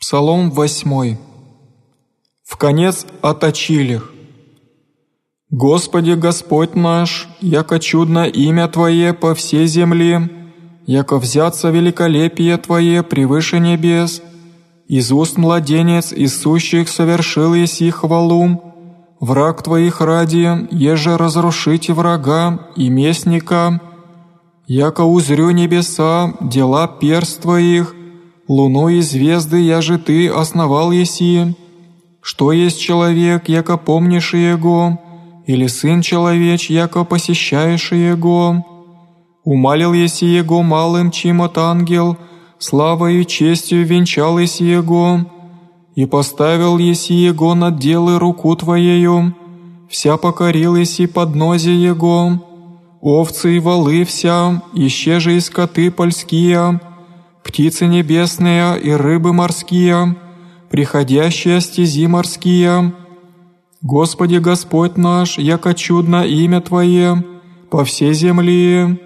Псалом 8. В конец оточилих. Господи Господь наш, яко чудно имя Твое по всей земле, яко взяться великолепие Твое превыше небес, из уст младенец из сущих совершил еси хвалу, враг Твоих ради, еже разрушите врага и местника, яко узрю небеса, дела перст Твоих, Луну и звезды, я же Ты основал еси. Что есть человек, яко помнишь Его, или сын человеч, яко посещаешь Его? Умалил еси Его малым, чем от ангел, славой и честью венчал еси Его, и поставил еси Его над делы руку Твоею, вся покорил еси поднозе Его, овцы и волы вся, еще же и скоты польские, птицы небесные и рыбы морские, приходящие стези морские. Господи Господь наш, яко чудно имя Твое по всей земле.